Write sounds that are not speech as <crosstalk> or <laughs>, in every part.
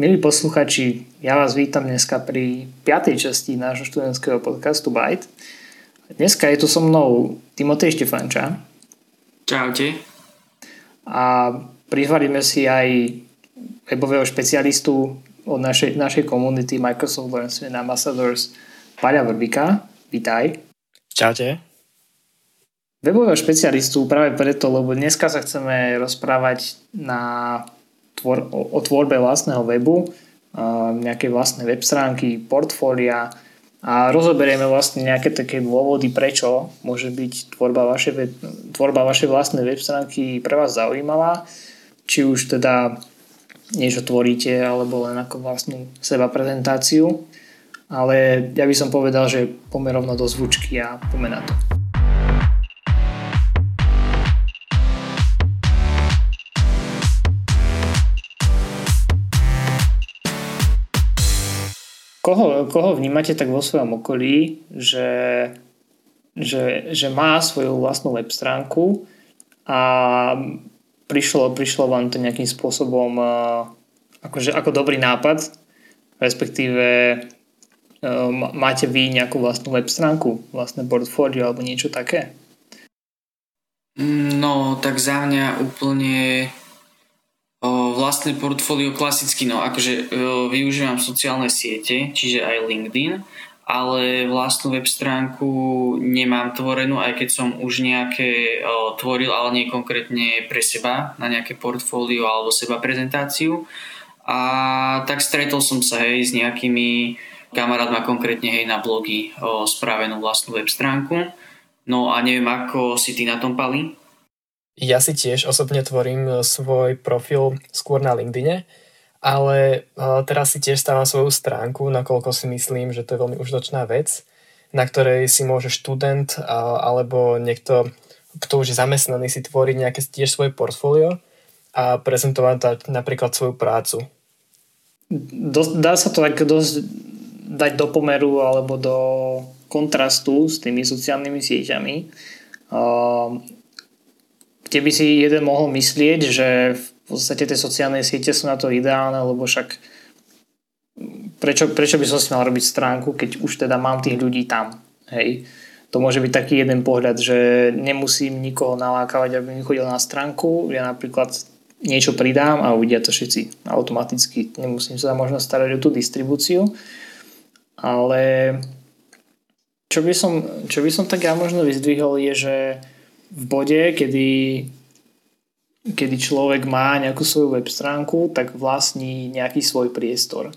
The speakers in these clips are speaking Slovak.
Milí posluchači, ja vás vítam dneska pri 5. časti nášho študentského podcastu Byte. Dneska je tu so mnou Timotej Štefanča. Čaute. A prihľadíme si aj webového špecialistu od našej, našej komunity Microsoft Learn Ambassadors Paľa Vrbika. Vítaj. Čaute. Webového špecialistu práve preto, lebo dneska sa chceme rozprávať na tvor, o, o tvorbe vlastného webu, nejaké vlastné web stránky, portfólia a rozoberieme vlastne nejaké také dôvody, prečo môže byť tvorba vašej, tvorba vašej vlastnej web stránky pre vás zaujímavá, či už teda niečo tvoríte alebo len ako vlastnú seba prezentáciu. Ale ja by som povedal, že pomerovno do zvučky a poďme na to. Koho, koho vnímate tak vo svojom okolí, že, že, že má svoju vlastnú web stránku a prišlo, prišlo vám to nejakým spôsobom akože, ako dobrý nápad, respektíve máte vy nejakú vlastnú web stránku, vlastné portfólio alebo niečo také? No, tak za mňa úplne vlastné portfólio klasicky, no akože využívam sociálne siete, čiže aj LinkedIn, ale vlastnú web stránku nemám tvorenú, aj keď som už nejaké tvoril, ale nie konkrétne pre seba, na nejaké portfólio alebo seba prezentáciu. A tak stretol som sa hej s nejakými kamarátma konkrétne hej na blogy o spravenú vlastnú web stránku. No a neviem, ako si ty na tom pali? Ja si tiež osobne tvorím e, svoj profil skôr na LinkedIne, ale e, teraz si tiež stávam svoju stránku, nakoľko si myslím, že to je veľmi užitočná vec, na ktorej si môže študent alebo niekto, kto už je zamestnaný, si tvoriť nejaké tiež svoje portfólio a prezentovať napríklad svoju prácu. Dá sa to tak dosť dať do pomeru alebo do kontrastu s tými sociálnymi sieťami kde by si jeden mohol myslieť, že v podstate tie sociálne siete sú na to ideálne, lebo však prečo, prečo by som si mal robiť stránku, keď už teda mám tých ľudí tam. Hej. To môže byť taký jeden pohľad, že nemusím nikoho nalákavať, aby mi chodil na stránku. Ja napríklad niečo pridám a uvidia to všetci automaticky. Nemusím sa možno starať o tú distribúciu. Ale čo by som, čo by som tak ja možno vyzdvihol je, že v bode, kedy, kedy človek má nejakú svoju web stránku, tak vlastní nejaký svoj priestor.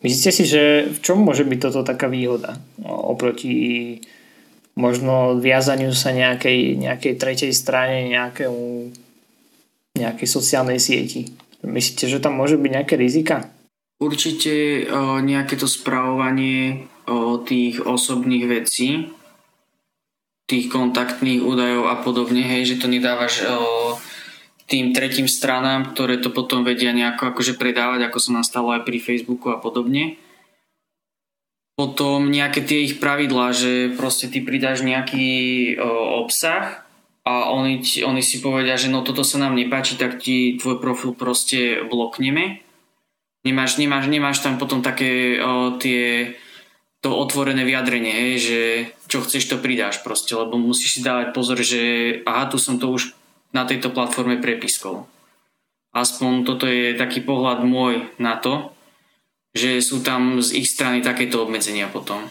Myslíte si, že v čom môže byť toto taká výhoda no, oproti možno viazaniu sa nejakej, nejakej tretej strane, nejakému, nejakej sociálnej sieti? Myslíte, že tam môže byť nejaké rizika? Určite o, nejaké to spravovanie o, tých osobných vecí tých kontaktných údajov a podobne, hej, že to nedávaš o, tým tretím stranám, ktoré to potom vedia nejako akože predávať, ako sa nastalo aj pri Facebooku a podobne. Potom nejaké tie ich pravidlá, že proste ty pridáš nejaký o, obsah a oni, oni si povedia, že no toto sa nám nepáči, tak ti tvoj profil proste blokneme. Nemáš, nemáš, nemáš tam potom také o, tie to otvorené vyjadrenie, hej, že čo chceš, to pridáš proste, lebo musíš si dávať pozor, že aha, tu som to už na tejto platforme prepiskol. Aspoň toto je taký pohľad môj na to, že sú tam z ich strany takéto obmedzenia potom.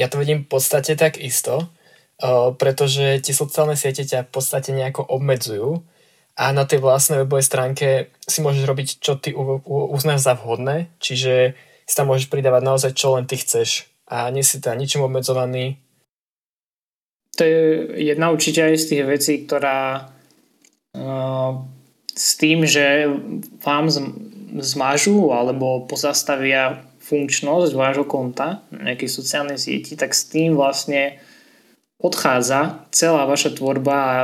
Ja to vidím v podstate tak isto, pretože tie sociálne siete ťa v podstate nejako obmedzujú a na tej vlastnej webovej stránke si môžeš robiť, čo ty uznáš za vhodné, čiže si tam môžeš pridávať naozaj čo len ty chceš a nie si tam ničím obmedzovaný. To je jedna určite aj z tých vecí, ktorá uh, s tým, že vám zmažú alebo pozastavia funkčnosť vášho konta na nejakej sociálnej sieti, tak s tým vlastne odchádza celá vaša tvorba a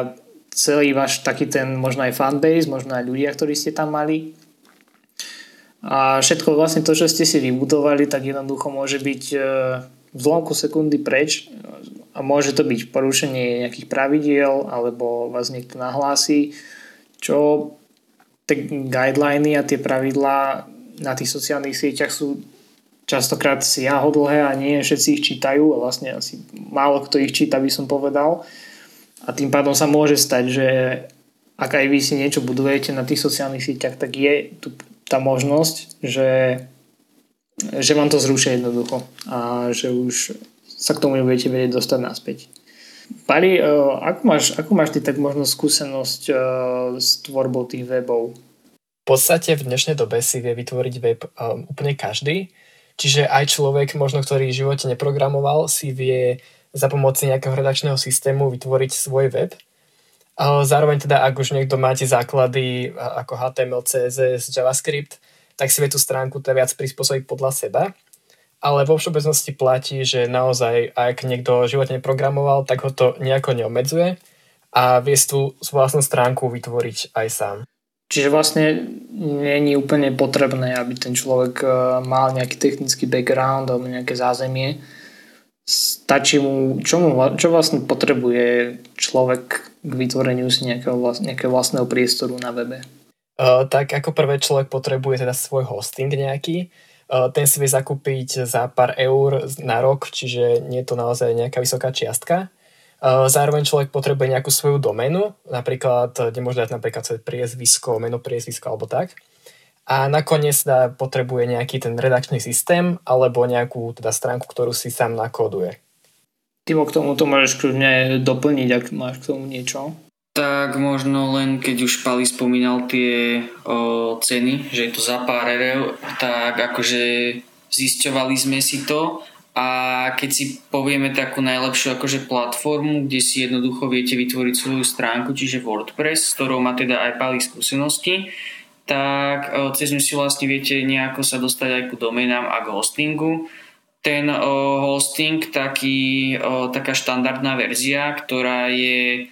celý váš taký ten možno aj fanbase, možno aj ľudia, ktorí ste tam mali a všetko vlastne to, čo ste si vybudovali, tak jednoducho môže byť e, v zlomku sekundy preč a môže to byť porušenie nejakých pravidiel alebo vás niekto nahlási, čo tie guideliny a tie pravidlá na tých sociálnych sieťach sú častokrát siahodlhé a nie všetci ich čítajú a vlastne asi málo kto ich číta, by som povedal. A tým pádom sa môže stať, že ak aj vy si niečo budujete na tých sociálnych sieťach, tak je tu tá možnosť, že, že vám to zrušia jednoducho a že už sa k tomu nebudete vedieť dostať naspäť. Pali, e, ako máš, ako máš ty tak možno skúsenosť e, s tvorbou tých webov? V podstate v dnešnej dobe si vie vytvoriť web um, úplne každý, čiže aj človek, možno ktorý v živote neprogramoval, si vie za pomoci nejakého redakčného systému vytvoriť svoj web. Zároveň teda, ak už niekto máte základy ako HTML, CSS, JavaScript, tak si vie tú stránku teda viac prispôsobiť podľa seba ale vo všeobecnosti platí, že naozaj, ak niekto životne programoval, tak ho to nejako neobmedzuje a vie tú vlastnú stránku vytvoriť aj sám. Čiže vlastne je úplne potrebné, aby ten človek e, mal nejaký technický background alebo nejaké zázemie. Stačí mu, čo, mu, čo vlastne potrebuje človek k vytvoreniu si nejakého, nejakého vlastného priestoru na webe? Uh, tak ako prvé človek potrebuje teda svoj hosting nejaký, ten si vie zakúpiť za pár eur na rok, čiže nie je to naozaj nejaká vysoká čiastka. Zároveň človek potrebuje nejakú svoju doménu, napríklad, kde môže dať napríklad svoje priezvisko, meno priezvisko alebo tak. A nakoniec teda potrebuje nejaký ten redakčný systém alebo nejakú teda stránku, ktorú si sám nakoduje. Timo, k tomu to môžeš kľudne doplniť, ak máš k tomu niečo. Tak možno len keď už Pali spomínal tie o, ceny, že je to za pár eur, tak akože zisťovali sme si to a keď si povieme takú najlepšiu akože platformu, kde si jednoducho viete vytvoriť svoju stránku, čiže WordPress, s ktorou má teda aj Pali skúsenosti, tak cez ňu si vlastne viete nejako sa dostať aj ku domenám a k hostingu. Ten hosting, taký, taká štandardná verzia, ktorá je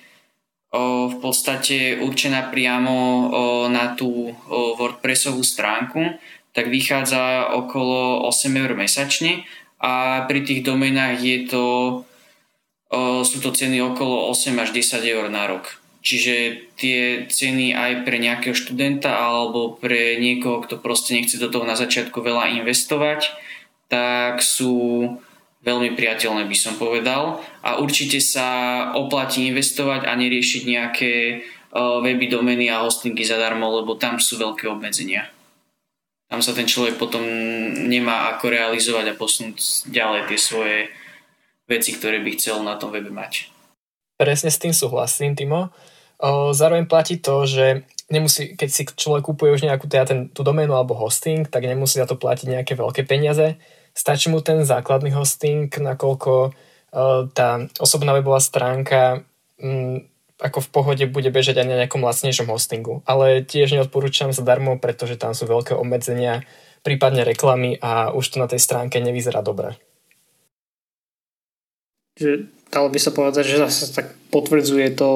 v podstate určená priamo na tú WordPressovú stránku, tak vychádza okolo 8 eur mesačne a pri tých domenách je to, sú to ceny okolo 8 až 10 eur na rok. Čiže tie ceny aj pre nejakého študenta alebo pre niekoho, kto proste nechce do toho na začiatku veľa investovať, tak sú veľmi priateľné by som povedal a určite sa oplatí investovať a neriešiť nejaké weby, domeny a hostingy zadarmo, lebo tam sú veľké obmedzenia. Tam sa ten človek potom nemá ako realizovať a posunúť ďalej tie svoje veci, ktoré by chcel na tom webe mať. Presne s tým súhlasím, Timo. Zároveň platí to, že nemusí, keď si človek kúpuje už nejakú teda ten, tú doménu alebo hosting, tak nemusí za to platiť nejaké veľké peniaze Stačí mu ten základný hosting, nakoľko uh, tá osobná webová stránka um, ako v pohode bude bežať aj na nejakom lacnejšom hostingu. Ale tiež neodporúčam zadarmo, pretože tam sú veľké obmedzenia, prípadne reklamy a už to na tej stránke nevyzerá dobre. Že dalo by sa povedať, že zase tak potvrdzuje to,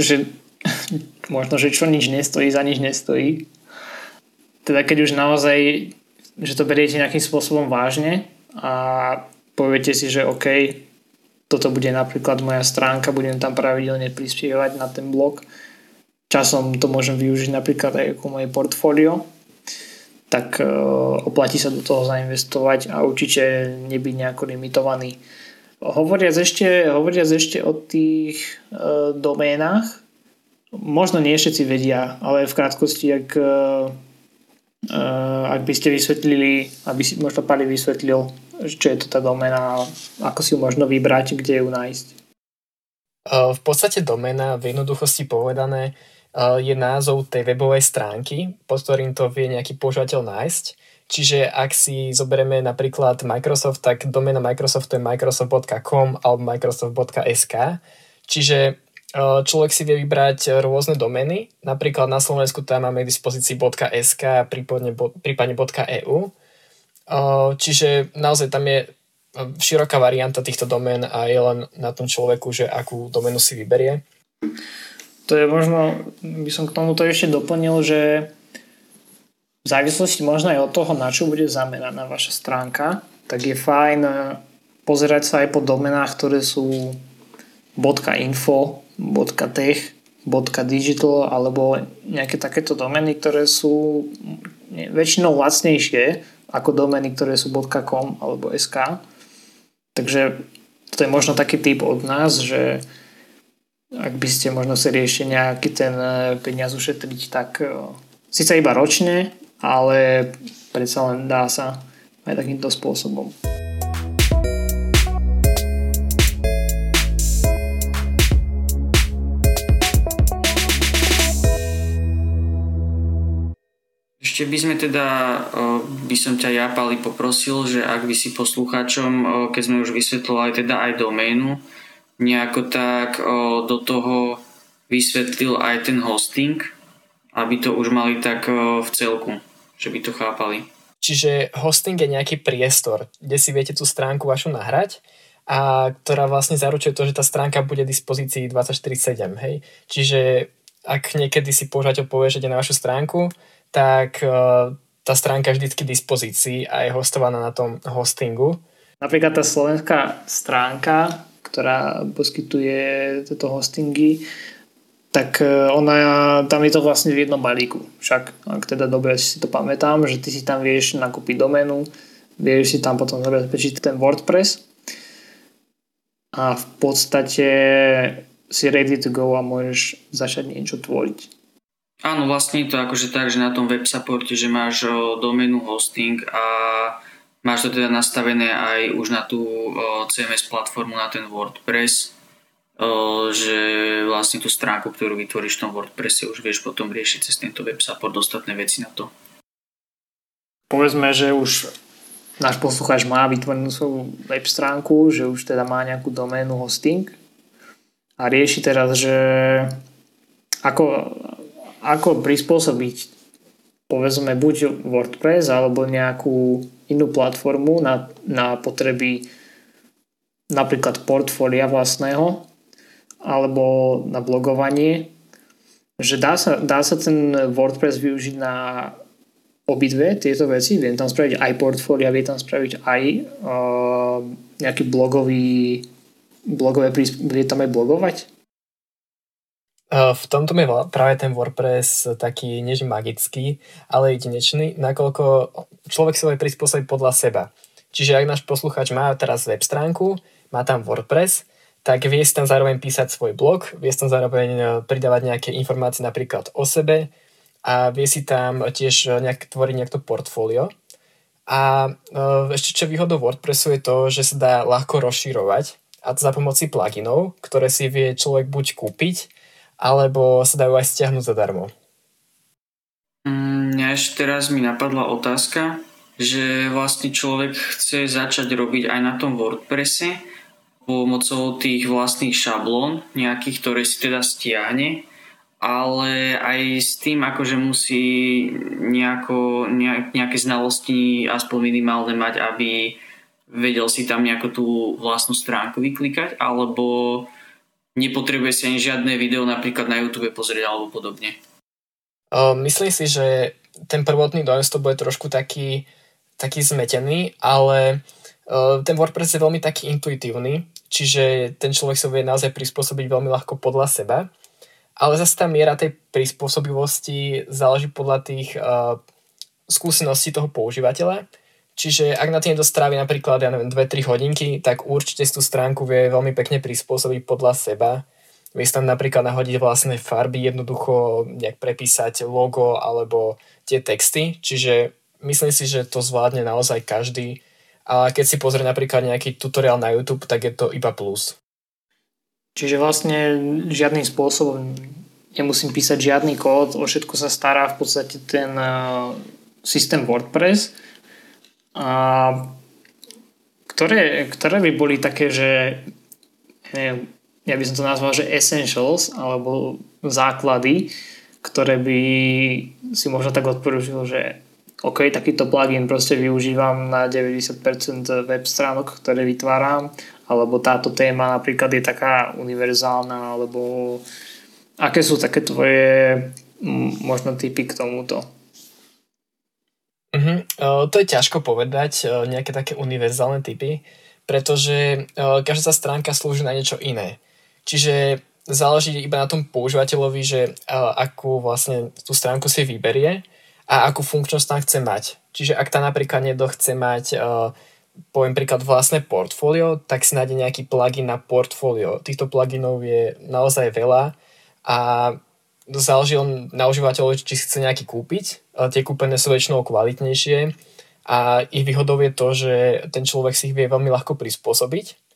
že <laughs> možno, že čo nič nestojí, za nič nestojí. Teda keď už naozaj že to beriete nejakým spôsobom vážne a poviete si, že OK, toto bude napríklad moja stránka, budem tam pravidelne prispievať na ten blog. Časom to môžem využiť napríklad aj ako moje portfólio, tak uh, oplatí sa do toho zainvestovať a určite nebyť nejako limitovaný. Hovoriac ešte, hovoriac ešte o tých uh, doménach, možno nie všetci vedia, ale v krátkosti, ak Eh, ak by ste vysvetlili, aby si možno Pali vysvetlil, čo je to tá domena, ako si ju možno vybrať, kde ju nájsť. Eh, v podstate domena v jednoduchosti povedané eh, je názov tej webovej stránky, pod ktorým to vie nejaký používateľ nájsť. Čiže ak si zoberieme napríklad Microsoft, tak domena Microsoft je microsoft.com alebo microsoft.sk. Čiže Človek si vie vybrať rôzne domény, napríklad na Slovensku tam máme k dispozícii .sk, prípadne, prípadne .eu. Čiže naozaj tam je široká varianta týchto domén a je len na tom človeku, že akú doménu si vyberie. To je možno, by som k tomuto ešte doplnil, že v závislosti možno aj od toho, na čo bude zameraná vaša stránka, tak je fajn pozerať sa aj po domenách, ktoré sú .info tech, .digital alebo nejaké takéto domeny, ktoré sú väčšinou lacnejšie ako domeny, ktoré sú .com alebo .sk. Takže to je možno taký typ od nás, že ak by ste možno si riešili nejaký ten e, peniaz ušetriť, tak e, síce iba ročne, ale predsa len dá sa aj takýmto spôsobom. Ešte by sme teda, by som ťa ja, Pali, poprosil, že ak by si poslucháčom, keď sme už vysvetľovali teda aj doménu, nejako tak do toho vysvetlil aj ten hosting, aby to už mali tak v celku, že by to chápali. Čiže hosting je nejaký priestor, kde si viete tú stránku vašu nahrať a ktorá vlastne zaručuje to, že tá stránka bude v dispozícii 24-7, hej. Čiže ak niekedy si používateľ povie, že ide na vašu stránku, tak e, tá stránka je vždycky k dispozícii a je hostovaná na tom hostingu. Napríklad tá slovenská stránka, ktorá poskytuje tieto hostingy, tak e, ona, tam je to vlastne v jednom balíku. Však, ak teda dobre si to pamätám, že ty si tam vieš nakúpiť doménu, vieš si tam potom zabezpečiť ten WordPress a v podstate si ready to go a môžeš začať niečo tvoriť. Áno, vlastne je to akože tak, že na tom web supporte, že máš doménu hosting a máš to teda nastavené aj už na tú CMS platformu, na ten WordPress, že vlastne tú stránku, ktorú vytvoríš v tom WordPresse, už vieš potom riešiť cez tento web support ostatné veci na to. Povedzme, že už náš poslucháč má vytvorenú svoju web stránku, že už teda má nejakú doménu hosting a rieši teraz, že ako, ako prispôsobiť povedzme buď WordPress alebo nejakú inú platformu na, na potreby napríklad portfólia vlastného alebo na blogovanie, že dá sa, dá sa ten WordPress využiť na obidve tieto veci. Viem tam spraviť aj portfólia, viem tam spraviť aj uh, nejaký blogový blogové vie tam aj blogovať? V tomto je práve ten WordPress taký než magický, ale jedinečný, nakoľko človek sa vie prispôsobiť podľa seba. Čiže ak náš poslucháč má teraz web stránku, má tam WordPress, tak vie si tam zároveň písať svoj blog, vie si tam zároveň e, pridávať nejaké informácie napríklad o sebe a vie si tam tiež nejak, tvoriť nejaké portfólio. A e, ešte čo výhodou WordPressu je to, že sa dá ľahko rozširovať a to za pomoci pluginov, ktoré si vie človek buď kúpiť, alebo sa dajú aj stiahnuť zadarmo. Mňa mm, ešte teraz mi napadla otázka, že vlastne človek chce začať robiť aj na tom WordPresse pomocou tých vlastných šablón, nejakých, ktoré si teda stiahne, ale aj s tým, akože musí nejako, nejaké znalosti aspoň minimálne mať, aby vedel si tam nejakú tú vlastnú stránku vyklikať, alebo nepotrebuje si ani žiadne video napríklad na YouTube pozrieť alebo podobne. Myslím si, že ten prvotný dojem to bude trošku taký, taký zmetený, ale ten WordPress je veľmi taký intuitívny, čiže ten človek sa vie naozaj prispôsobiť veľmi ľahko podľa seba, ale zase tá miera tej prispôsobivosti záleží podľa tých uh, skúseností toho používateľa. Čiže ak na tým dostrávi napríklad, ja neviem, 2-3 hodinky, tak určite si tú stránku vie veľmi pekne prispôsobiť podľa seba. Vie tam napríklad nahodiť vlastné farby, jednoducho nejak prepísať logo alebo tie texty. Čiže myslím si, že to zvládne naozaj každý. A keď si pozrie napríklad nejaký tutoriál na YouTube, tak je to iba plus. Čiže vlastne žiadnym spôsobom nemusím písať žiadny kód, o všetko sa stará v podstate ten uh, systém WordPress a ktoré, ktoré by boli také, že ja by som to nazval, že essentials alebo základy, ktoré by si možno tak odporúčil, že OK, takýto plugin proste využívam na 90% web stránok, ktoré vytváram, alebo táto téma napríklad je taká univerzálna, alebo aké sú také tvoje možno typy k tomuto? Uh-huh. Uh, to je ťažko povedať, uh, nejaké také univerzálne typy, pretože uh, každá stránka slúži na niečo iné. Čiže záleží iba na tom používateľovi, že uh, akú vlastne tú stránku si vyberie a akú funkčnosť tam chce mať. Čiže ak tam napríklad niekto chce mať uh, poviem príklad vlastné portfólio, tak si nájde nejaký plugin na portfólio. Týchto pluginov je naozaj veľa a záleží len na užívateľovi, či si chce nejaký kúpiť. Tie kúpené sú väčšinou kvalitnejšie a ich výhodou je to, že ten človek si ich vie veľmi ľahko prispôsobiť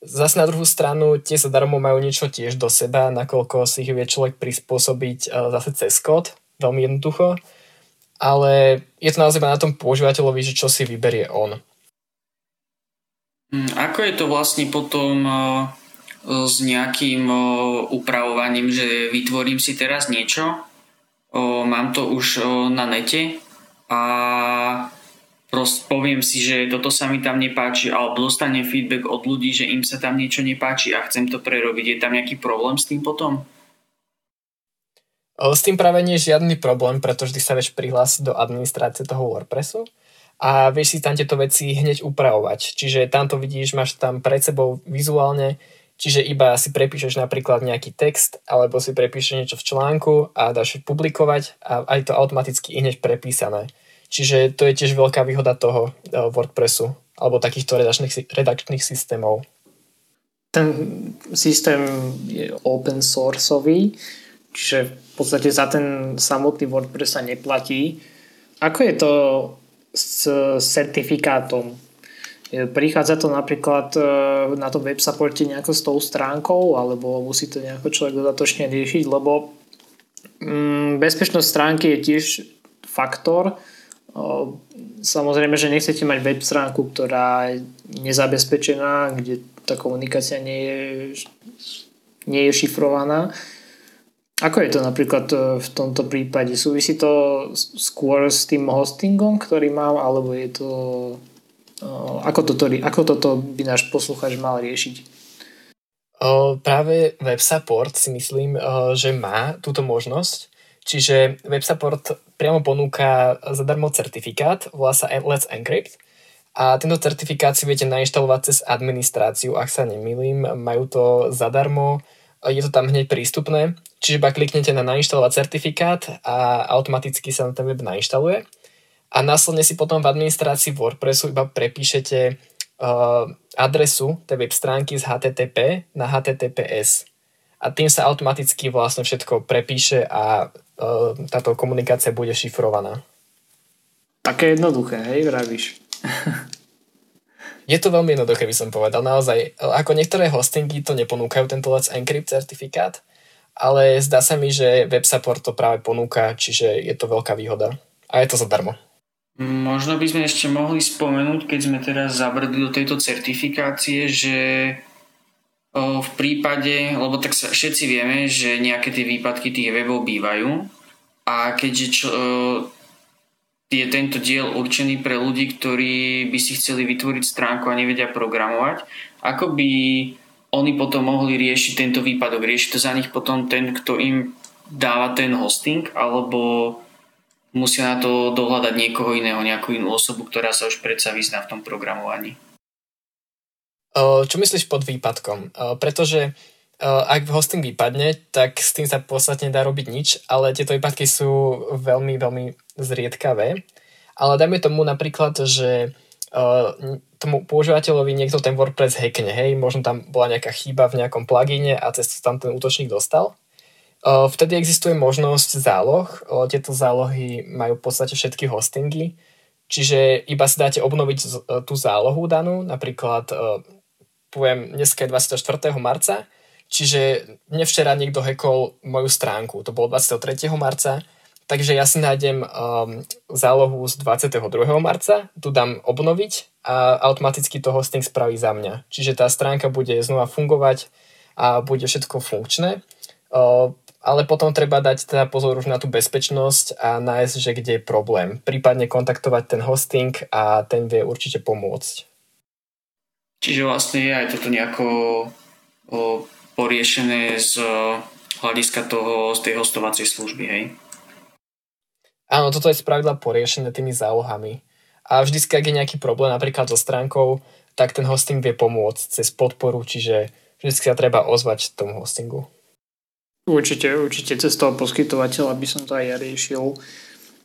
Zase na druhú stranu tie zadarmo majú niečo tiež do seba, nakoľko si ich vie človek prispôsobiť e, zase cez kód, veľmi jednoducho. Ale je to naozaj na tom používateľovi, že čo si vyberie on. Hm, ako je to vlastne potom e, s nejakým e, upravovaním, že vytvorím si teraz niečo, mám to už na nete a prost poviem si, že toto sa mi tam nepáči alebo dostanem feedback od ľudí, že im sa tam niečo nepáči a chcem to prerobiť. Je tam nejaký problém s tým potom? S tým práve nie je žiadny problém, pretože ty sa vieš prihlásiť do administrácie toho WordPressu a vieš si tam tieto veci hneď upravovať. Čiže tam to vidíš, máš tam pred sebou vizuálne, čiže iba si prepíšeš napríklad nejaký text alebo si prepíšeš niečo v článku a dáš publikovať a aj to automaticky hneď prepísané. Čiže to je tiež veľká výhoda toho eh, WordPressu alebo takýchto redakčných, redakčných systémov. Ten systém je open sourceový, čiže v podstate za ten samotný WordPress sa neplatí. Ako je to s certifikátom? Prichádza to napríklad eh, na tom web supporte nejako s tou stránkou alebo musí to nejako človek dodatočne riešiť, lebo mm, bezpečnosť stránky je tiež faktor, Samozrejme, že nechcete mať web stránku, ktorá je nezabezpečená, kde tá komunikácia nie je, nie je šifrovaná. Ako je to napríklad e, v tomto prípade? Súvisí to skôr s tým hostingom, ktorý mám, alebo je to... E, ako toto, ako toto by náš posluchač mal riešiť? práve web support si myslím, že má túto možnosť Čiže WebSupport priamo ponúka zadarmo certifikát, volá sa Let's Encrypt. A tento certifikát si viete nainštalovať cez administráciu, ak sa nemýlim. Majú to zadarmo, je to tam hneď prístupné. Čiže iba kliknete na nainštalovať certifikát a automaticky sa na ten web nainštaluje. A následne si potom v administrácii WordPressu iba prepíšete uh, adresu tej web stránky z HTTP na HTTPS. A tým sa automaticky vlastne všetko prepíše a uh, táto komunikácia bude šifrovaná. Také jednoduché, hej, vravíš? Je to veľmi jednoduché, by som povedal. Naozaj, ako niektoré hostingy to neponúkajú, tento Let's Encrypt certifikát, ale zdá sa mi, že web support to práve ponúka, čiže je to veľká výhoda. A je to zadarmo. Možno by sme ešte mohli spomenúť, keď sme teraz zabrdli do tejto certifikácie, že v prípade, lebo tak sa, všetci vieme, že nejaké tie výpadky tých webov bývajú a keďže čo, je tento diel určený pre ľudí, ktorí by si chceli vytvoriť stránku a nevedia programovať, ako by oni potom mohli riešiť tento výpadok? Rieši to za nich potom ten, kto im dáva ten hosting, alebo musia na to dohľadať niekoho iného, nejakú inú osobu, ktorá sa už predsa vyzná v tom programovaní? Čo myslíš pod výpadkom? Pretože ak hosting vypadne, tak s tým sa v podstate nedá robiť nič, ale tieto výpadky sú veľmi, veľmi zriedkavé. Ale dajme tomu napríklad, že tomu používateľovi niekto ten WordPress hackne, hej, možno tam bola nejaká chyba v nejakom plugine a cez to tam ten útočník dostal. Vtedy existuje možnosť záloh. Tieto zálohy majú v podstate všetky hostingy, čiže iba si dáte obnoviť tú zálohu danú, napríklad poviem, dneska je 24. marca, čiže mne včera niekto hekol moju stránku, to bolo 23. marca, takže ja si nájdem um, zálohu z 22. marca, tu dám obnoviť a automaticky to hosting spraví za mňa. Čiže tá stránka bude znova fungovať a bude všetko funkčné. Uh, ale potom treba dať teda pozor už na tú bezpečnosť a nájsť, že kde je problém. Prípadne kontaktovať ten hosting a ten vie určite pomôcť. Čiže vlastne je aj toto nejako o, poriešené z hľadiska toho, z tej hostovacej služby, hej? Áno, toto je spravidla poriešené tými zálohami. A vždycky, ak je nejaký problém napríklad so stránkou, tak ten hosting vie pomôcť cez podporu, čiže vždy sa treba ozvať tomu hostingu. Určite, určite cez toho poskytovateľa by som to aj ja riešil.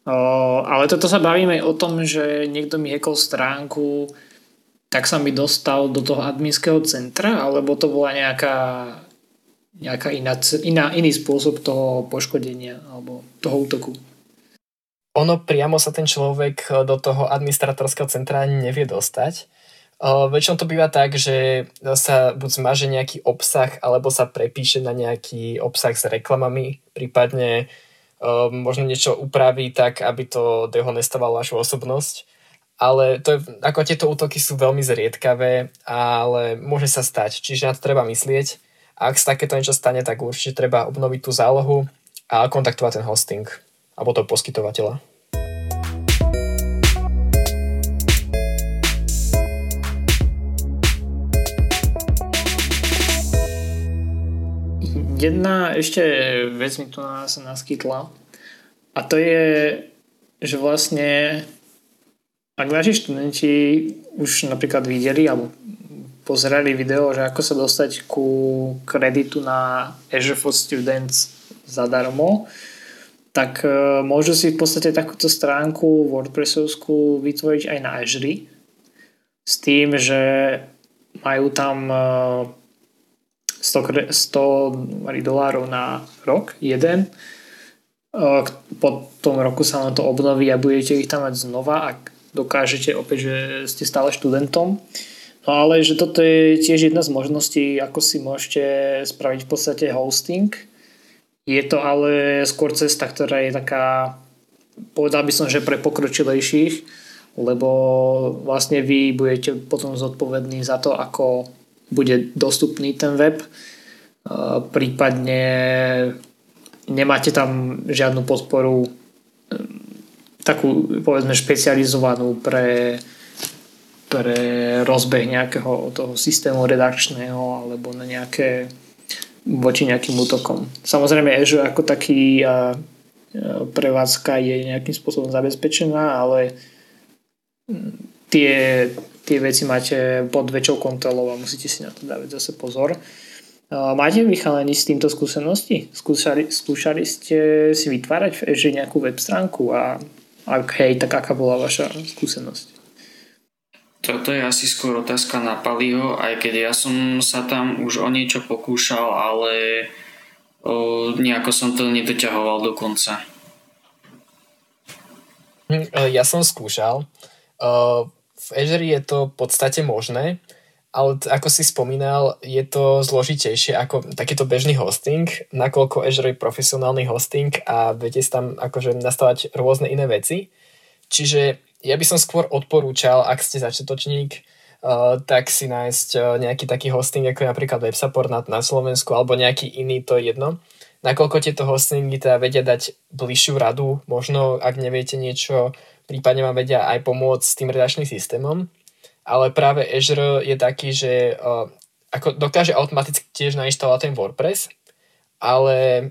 Uh, ale toto sa bavíme o tom, že niekto mi hekol stránku, tak sa mi dostal do toho adminského centra, alebo to bola nejaká, nejaká iná, iná, iný spôsob toho poškodenia alebo toho útoku? Ono priamo sa ten človek do toho administratorského centra nevie dostať. Uh, väčšinou to býva tak, že sa buď zmaže nejaký obsah, alebo sa prepíše na nejaký obsah s reklamami, prípadne uh, možno niečo upraví tak, aby to dehonestovalo vašu osobnosť. Ale to je, ako tieto útoky sú veľmi zriedkavé, ale môže sa stať, čiže na to treba myslieť. A ak sa takéto niečo stane, tak určite treba obnoviť tú zálohu a kontaktovať ten hosting alebo toho poskytovateľa. Jedna ešte vec mi tu sa naskytla. A to je, že vlastne ak naši študenti už napríklad videli alebo pozerali video, že ako sa dostať ku kreditu na Azure for Students zadarmo, tak e, môžu si v podstate takúto stránku WordPressovskú vytvoriť aj na Azure s tým, že majú tam e, 100, 100 dolárov na rok, jeden. Po tom roku sa vám to obnoví a budete ich tam mať znova, ak dokážete opäť, že ste stále študentom. No ale že toto je tiež jedna z možností, ako si môžete spraviť v podstate hosting. Je to ale skôr cesta, ktorá je taká, povedal by som, že pre pokročilejších, lebo vlastne vy budete potom zodpovední za to, ako bude dostupný ten web. Prípadne nemáte tam žiadnu podporu takú povedzme špecializovanú pre, pre rozbeh nejakého toho systému redakčného alebo na nejaké voči nejakým útokom. Samozrejme Azure ako taký prevádzka je nejakým spôsobom zabezpečená, ale tie tie veci máte pod väčšou kontrolou a musíte si na to dávať zase pozor. Máte vy chalani s týmto skúsenosti? Skúšali, skúšali ste si vytvárať v Azure nejakú web stránku a ak hej, tak aká bola vaša skúsenosť? Toto je asi skôr otázka na Paliho, aj keď ja som sa tam už o niečo pokúšal, ale o, nejako som to nedoťahoval do konca. Hm, e, ja som skúšal. Uh, v Azure je to v podstate možné, ale ako si spomínal, je to zložitejšie ako takýto bežný hosting, nakoľko Azure je profesionálny hosting a viete tam akože nastavať rôzne iné veci. Čiže ja by som skôr odporúčal, ak ste začiatočník, Uh, tak si nájsť uh, nejaký taký hosting, ako je napríklad WebSupport na, na Slovensku, alebo nejaký iný, to je jedno. Nakoľko tieto hostingy teda vedia dať bližšiu radu, možno ak neviete niečo prípadne vám vedia aj pomôcť s tým redačným systémom, ale práve Azure je taký, že uh, ako dokáže automaticky tiež nainštalovať ten WordPress, ale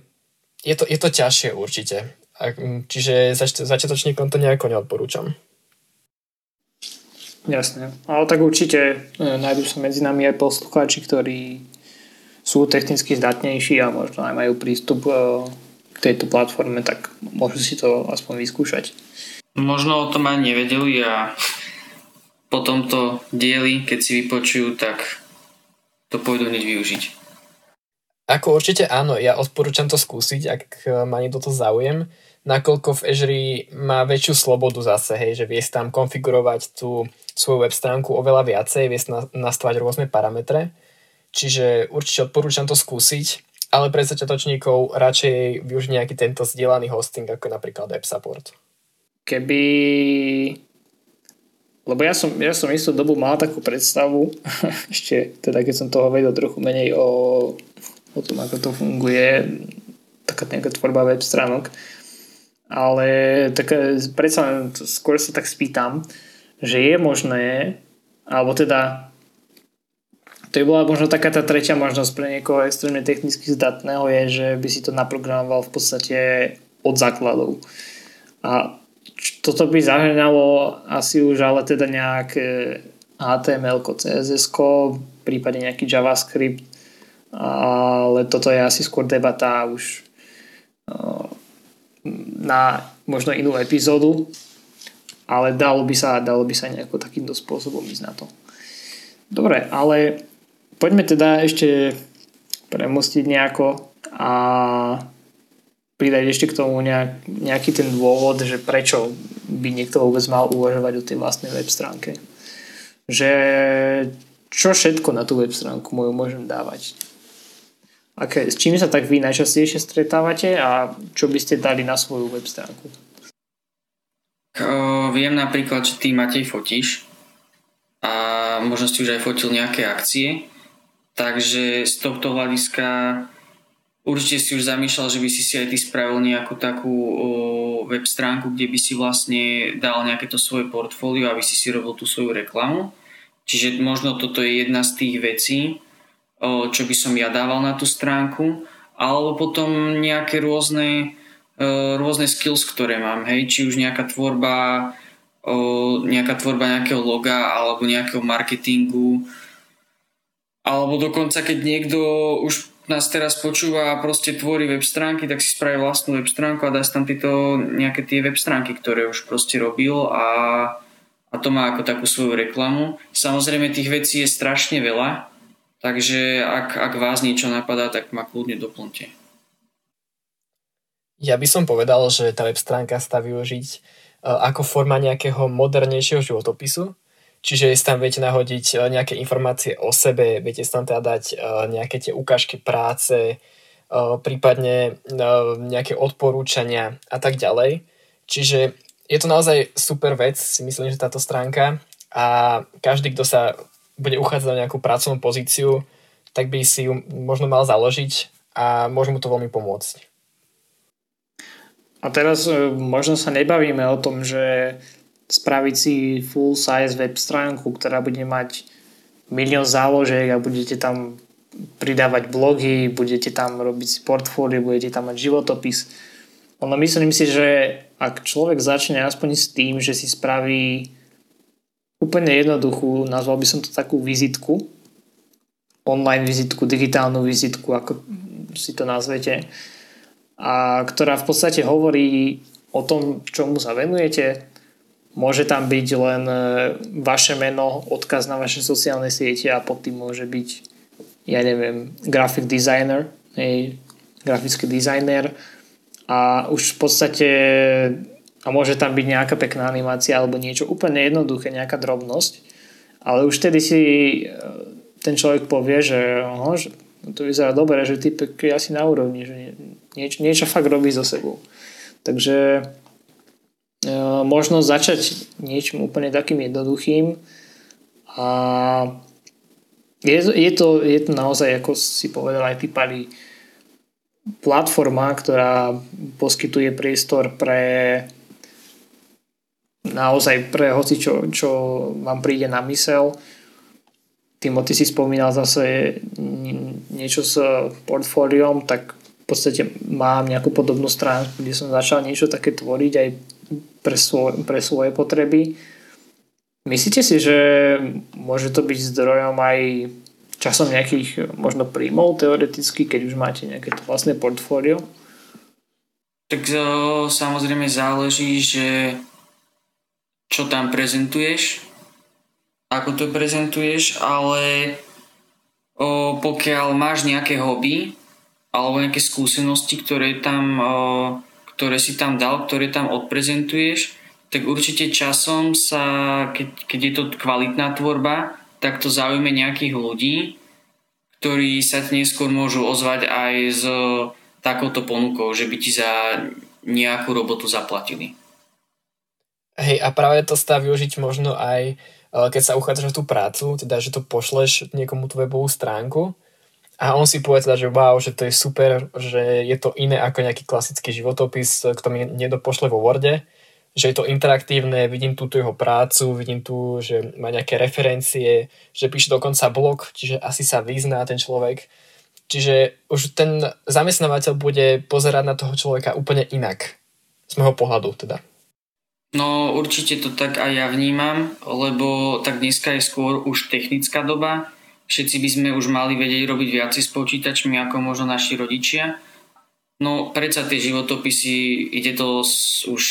je to, je to ťažšie určite. Čiže zač- začiatočníkom to nejako neodporúčam. Jasne. Ale tak určite e, nájdú sa medzi nami aj poslucháči, ktorí sú technicky zdatnejší a možno aj majú prístup e, k tejto platforme, tak môžu si to aspoň vyskúšať. Možno o tom ani nevedeli a po tomto dieli, keď si vypočujú, tak to pôjdu hneď využiť. Ako určite áno, ja odporúčam to skúsiť, ak má niekto to záujem, nakoľko v Azure má väčšiu slobodu zase, hej, že vie tam konfigurovať tú svoju web stránku oveľa viacej, vie nastavať rôzne parametre, čiže určite odporúčam to skúsiť, ale pre začiatočníkov radšej využiť nejaký tento zdieľaný hosting, ako napríklad Web Support keby lebo ja som, ja som istú dobu mal takú predstavu, <laughs> ešte teda keď som toho vedel trochu menej o, o tom, ako to funguje, taká nejaká tvorba web stránok, ale tak predsa skôr sa tak spýtam, že je možné, alebo teda to by bola možno taká tá tretia možnosť pre niekoho extrémne technicky zdatného je, že by si to naprogramoval v podstate od základov. A toto by zahrňalo asi už ale teda nejaké HTML, CSS, prípadne nejaký JavaScript ale toto je asi skôr debata už na možno inú epizódu, ale dalo by sa, dalo by sa nejako takýmto spôsobom ísť na to. Dobre, ale poďme teda ešte premostiť nejako a pridať ešte k tomu nejak, nejaký ten dôvod, že prečo by niekto vôbec mal uvažovať o tej vlastnej web stránke. Že čo všetko na tú web stránku moju môžem dávať Aké, s čím sa tak vy najčastejšie stretávate a čo by ste dali na svoju web stránku? Viem napríklad, že ty Matej fotíš a možno si už aj fotil nejaké akcie, takže z tohto hľadiska určite si už zamýšľal, že by si si aj ty spravil nejakú takú uh, web stránku, kde by si vlastne dal nejaké to svoje portfólio, aby si si robil tú svoju reklamu. Čiže možno toto je jedna z tých vecí, čo by som ja dával na tú stránku, alebo potom nejaké rôzne, rôzne skills, ktoré mám, hej, či už nejaká tvorba, nejaká tvorba nejakého loga alebo nejakého marketingu, alebo dokonca keď niekto už nás teraz počúva a proste tvorí web stránky, tak si spraví vlastnú web stránku a dá tam tieto nejaké tie web stránky, ktoré už proste robil a, a to má ako takú svoju reklamu. Samozrejme tých vecí je strašne veľa, Takže ak, ak vás niečo napadá, tak ma kľudne doplňte. Ja by som povedal, že tá web stránka sa využiť e, ako forma nejakého modernejšieho životopisu. Čiže si tam viete nahodiť e, nejaké informácie o sebe, viete si tam teda dať e, nejaké tie ukážky práce, prípadne nejaké odporúčania a tak ďalej. Čiže je to naozaj super vec, si myslím, že táto stránka a každý, kto sa bude uchádzať o nejakú pracovnú pozíciu, tak by si ju možno mal založiť a môže mu to veľmi pomôcť. A teraz možno sa nebavíme o tom, že spraviť si full size web stránku, ktorá bude mať milión záložiek a budete tam pridávať blogy, budete tam robiť si portfólio, budete tam mať životopis. Ono myslím si, že ak človek začne aspoň s tým, že si spraví úplne jednoduchú, nazval by som to takú vizitku, online vizitku, digitálnu vizitku, ako si to nazvete, a ktorá v podstate hovorí o tom, čomu sa venujete. Môže tam byť len e, vaše meno, odkaz na vaše sociálne siete a pod tým môže byť, ja neviem, graphic designer, hej, grafický dizajner a už v podstate a môže tam byť nejaká pekná animácia alebo niečo úplne jednoduché, nejaká drobnosť. Ale už vtedy si e, ten človek povie, že, oho, že to vyzerá dobre, že typek je asi na úrovni, že niečo, niečo fakt robí so sebou. Takže možno začať niečím úplne takým jednoduchým a je, je, to, je to naozaj, ako si povedal aj ty Pali, platforma, ktorá poskytuje priestor pre naozaj pre hoci, čo, čo vám príde na mysel. Timo, si spomínal zase niečo s portfóliom, tak v podstate mám nejakú podobnú stránku, kde som začal niečo také tvoriť aj pre, svoj, pre svoje potreby. Myslíte si, že môže to byť zdrojom aj časom nejakých možno príjmov teoreticky, keď už máte nejaké to vlastné portfólio? Tak to samozrejme záleží, že čo tam prezentuješ, ako to prezentuješ, ale o, pokiaľ máš nejaké hobby alebo nejaké skúsenosti, ktoré, tam, o, ktoré si tam dal, ktoré tam odprezentuješ, tak určite časom sa, keď, keď je to kvalitná tvorba, tak to zaujme nejakých ľudí, ktorí sa neskôr môžu ozvať aj s takouto ponukou, že by ti za nejakú robotu zaplatili. Hej, a práve to stá využiť možno aj, e, keď sa uchádzaš o tú prácu, teda, že to pošleš niekomu tú webovú stránku a on si povie teda, že wow, že to je super, že je to iné ako nejaký klasický životopis, kto mi nedopošle vo Worde, že je to interaktívne, vidím tu jeho prácu, vidím tu, že má nejaké referencie, že píše dokonca blog, čiže asi sa vyzná ten človek. Čiže už ten zamestnávateľ bude pozerať na toho človeka úplne inak. Z môjho pohľadu teda. No určite to tak aj ja vnímam, lebo tak dneska je skôr už technická doba, všetci by sme už mali vedieť robiť viacej s počítačmi ako možno naši rodičia. No predsa tie životopisy, ide to už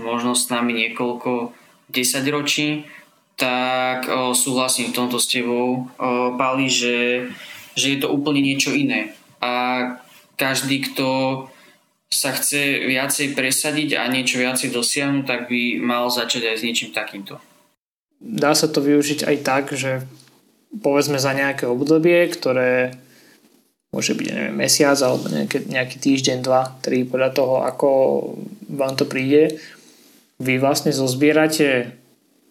možno s nami niekoľko desaťročí, tak o, súhlasím v tomto s tebou, o, Pali, že, že je to úplne niečo iné. A každý, kto sa chce viacej presadiť a niečo viacej dosiahnuť, tak by mal začať aj s niečím takýmto. Dá sa to využiť aj tak, že povedzme za nejaké obdobie, ktoré môže byť neviem, mesiac alebo nejaký, nejaký týždeň, dva, tri podľa toho, ako vám to príde, vy vlastne zozbierate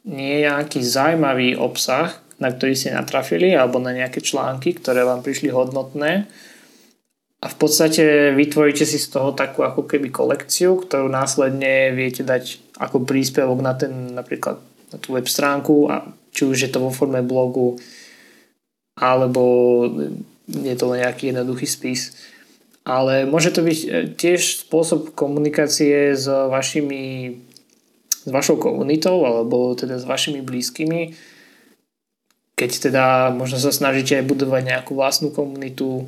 nejaký zaujímavý obsah, na ktorý ste natrafili alebo na nejaké články, ktoré vám prišli hodnotné. A v podstate vytvoríte si z toho takú ako keby kolekciu, ktorú následne viete dať ako príspevok na ten napríklad na tú web stránku a či už je to vo forme blogu alebo je to len nejaký jednoduchý spis. Ale môže to byť e, tiež spôsob komunikácie s vašimi s vašou komunitou alebo teda s vašimi blízkymi keď teda možno sa snažíte aj budovať nejakú vlastnú komunitu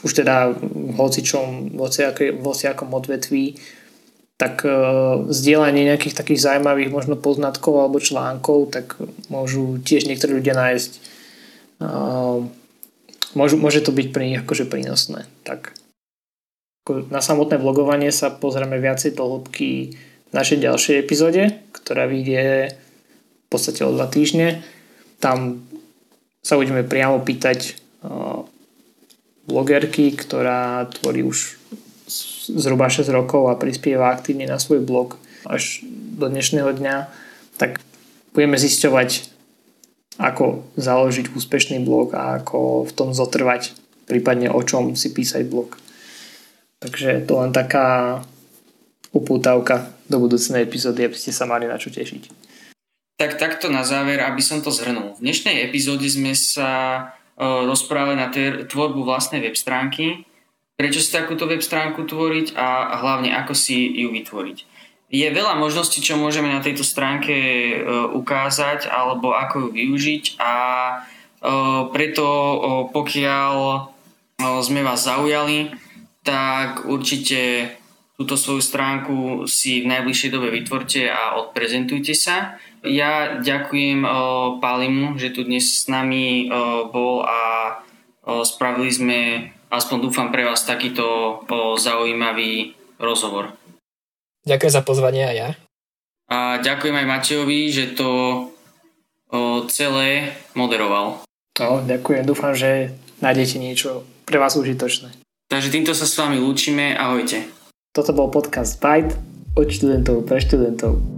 už teda v hocičom, v hociakom odvetví, tak uh, zdieľanie nejakých takých zaujímavých možno poznatkov alebo článkov, tak môžu tiež niektorí ľudia nájsť. Uh, môžu, môže to byť pre nich akože prínosné. Tak na samotné vlogovanie sa pozrieme viacej do hĺbky v našej ďalšej epizóde, ktorá vyjde v podstate o dva týždne. Tam sa budeme priamo pýtať blogerky, ktorá tvorí už zhruba 6 rokov a prispieva aktívne na svoj blog až do dnešného dňa, tak budeme zisťovať, ako založiť úspešný blog a ako v tom zotrvať, prípadne o čom si písať blog. Takže to len taká upútavka do budúcnej epizódy, aby ste sa mali na čo tešiť. Tak takto na záver, aby som to zhrnul. V dnešnej epizóde sme sa rozprávať na tvorbu vlastnej web stránky, prečo si takúto web stránku tvoriť a hlavne ako si ju vytvoriť. Je veľa možností, čo môžeme na tejto stránke ukázať alebo ako ju využiť a preto pokiaľ sme vás zaujali, tak určite túto svoju stránku si v najbližšej dobe vytvorte a odprezentujte sa. Ja ďakujem Pálimu, že tu dnes s nami bol a spravili sme, aspoň dúfam pre vás, takýto zaujímavý rozhovor. Ďakujem za pozvanie a ja. A ďakujem aj Matejovi, že to uh, celé moderoval. No, ďakujem, dúfam, že nájdete niečo pre vás užitočné. Takže týmto sa s vami lúčime, ahojte. Toto bol podcast Byte od študentov pre študentov.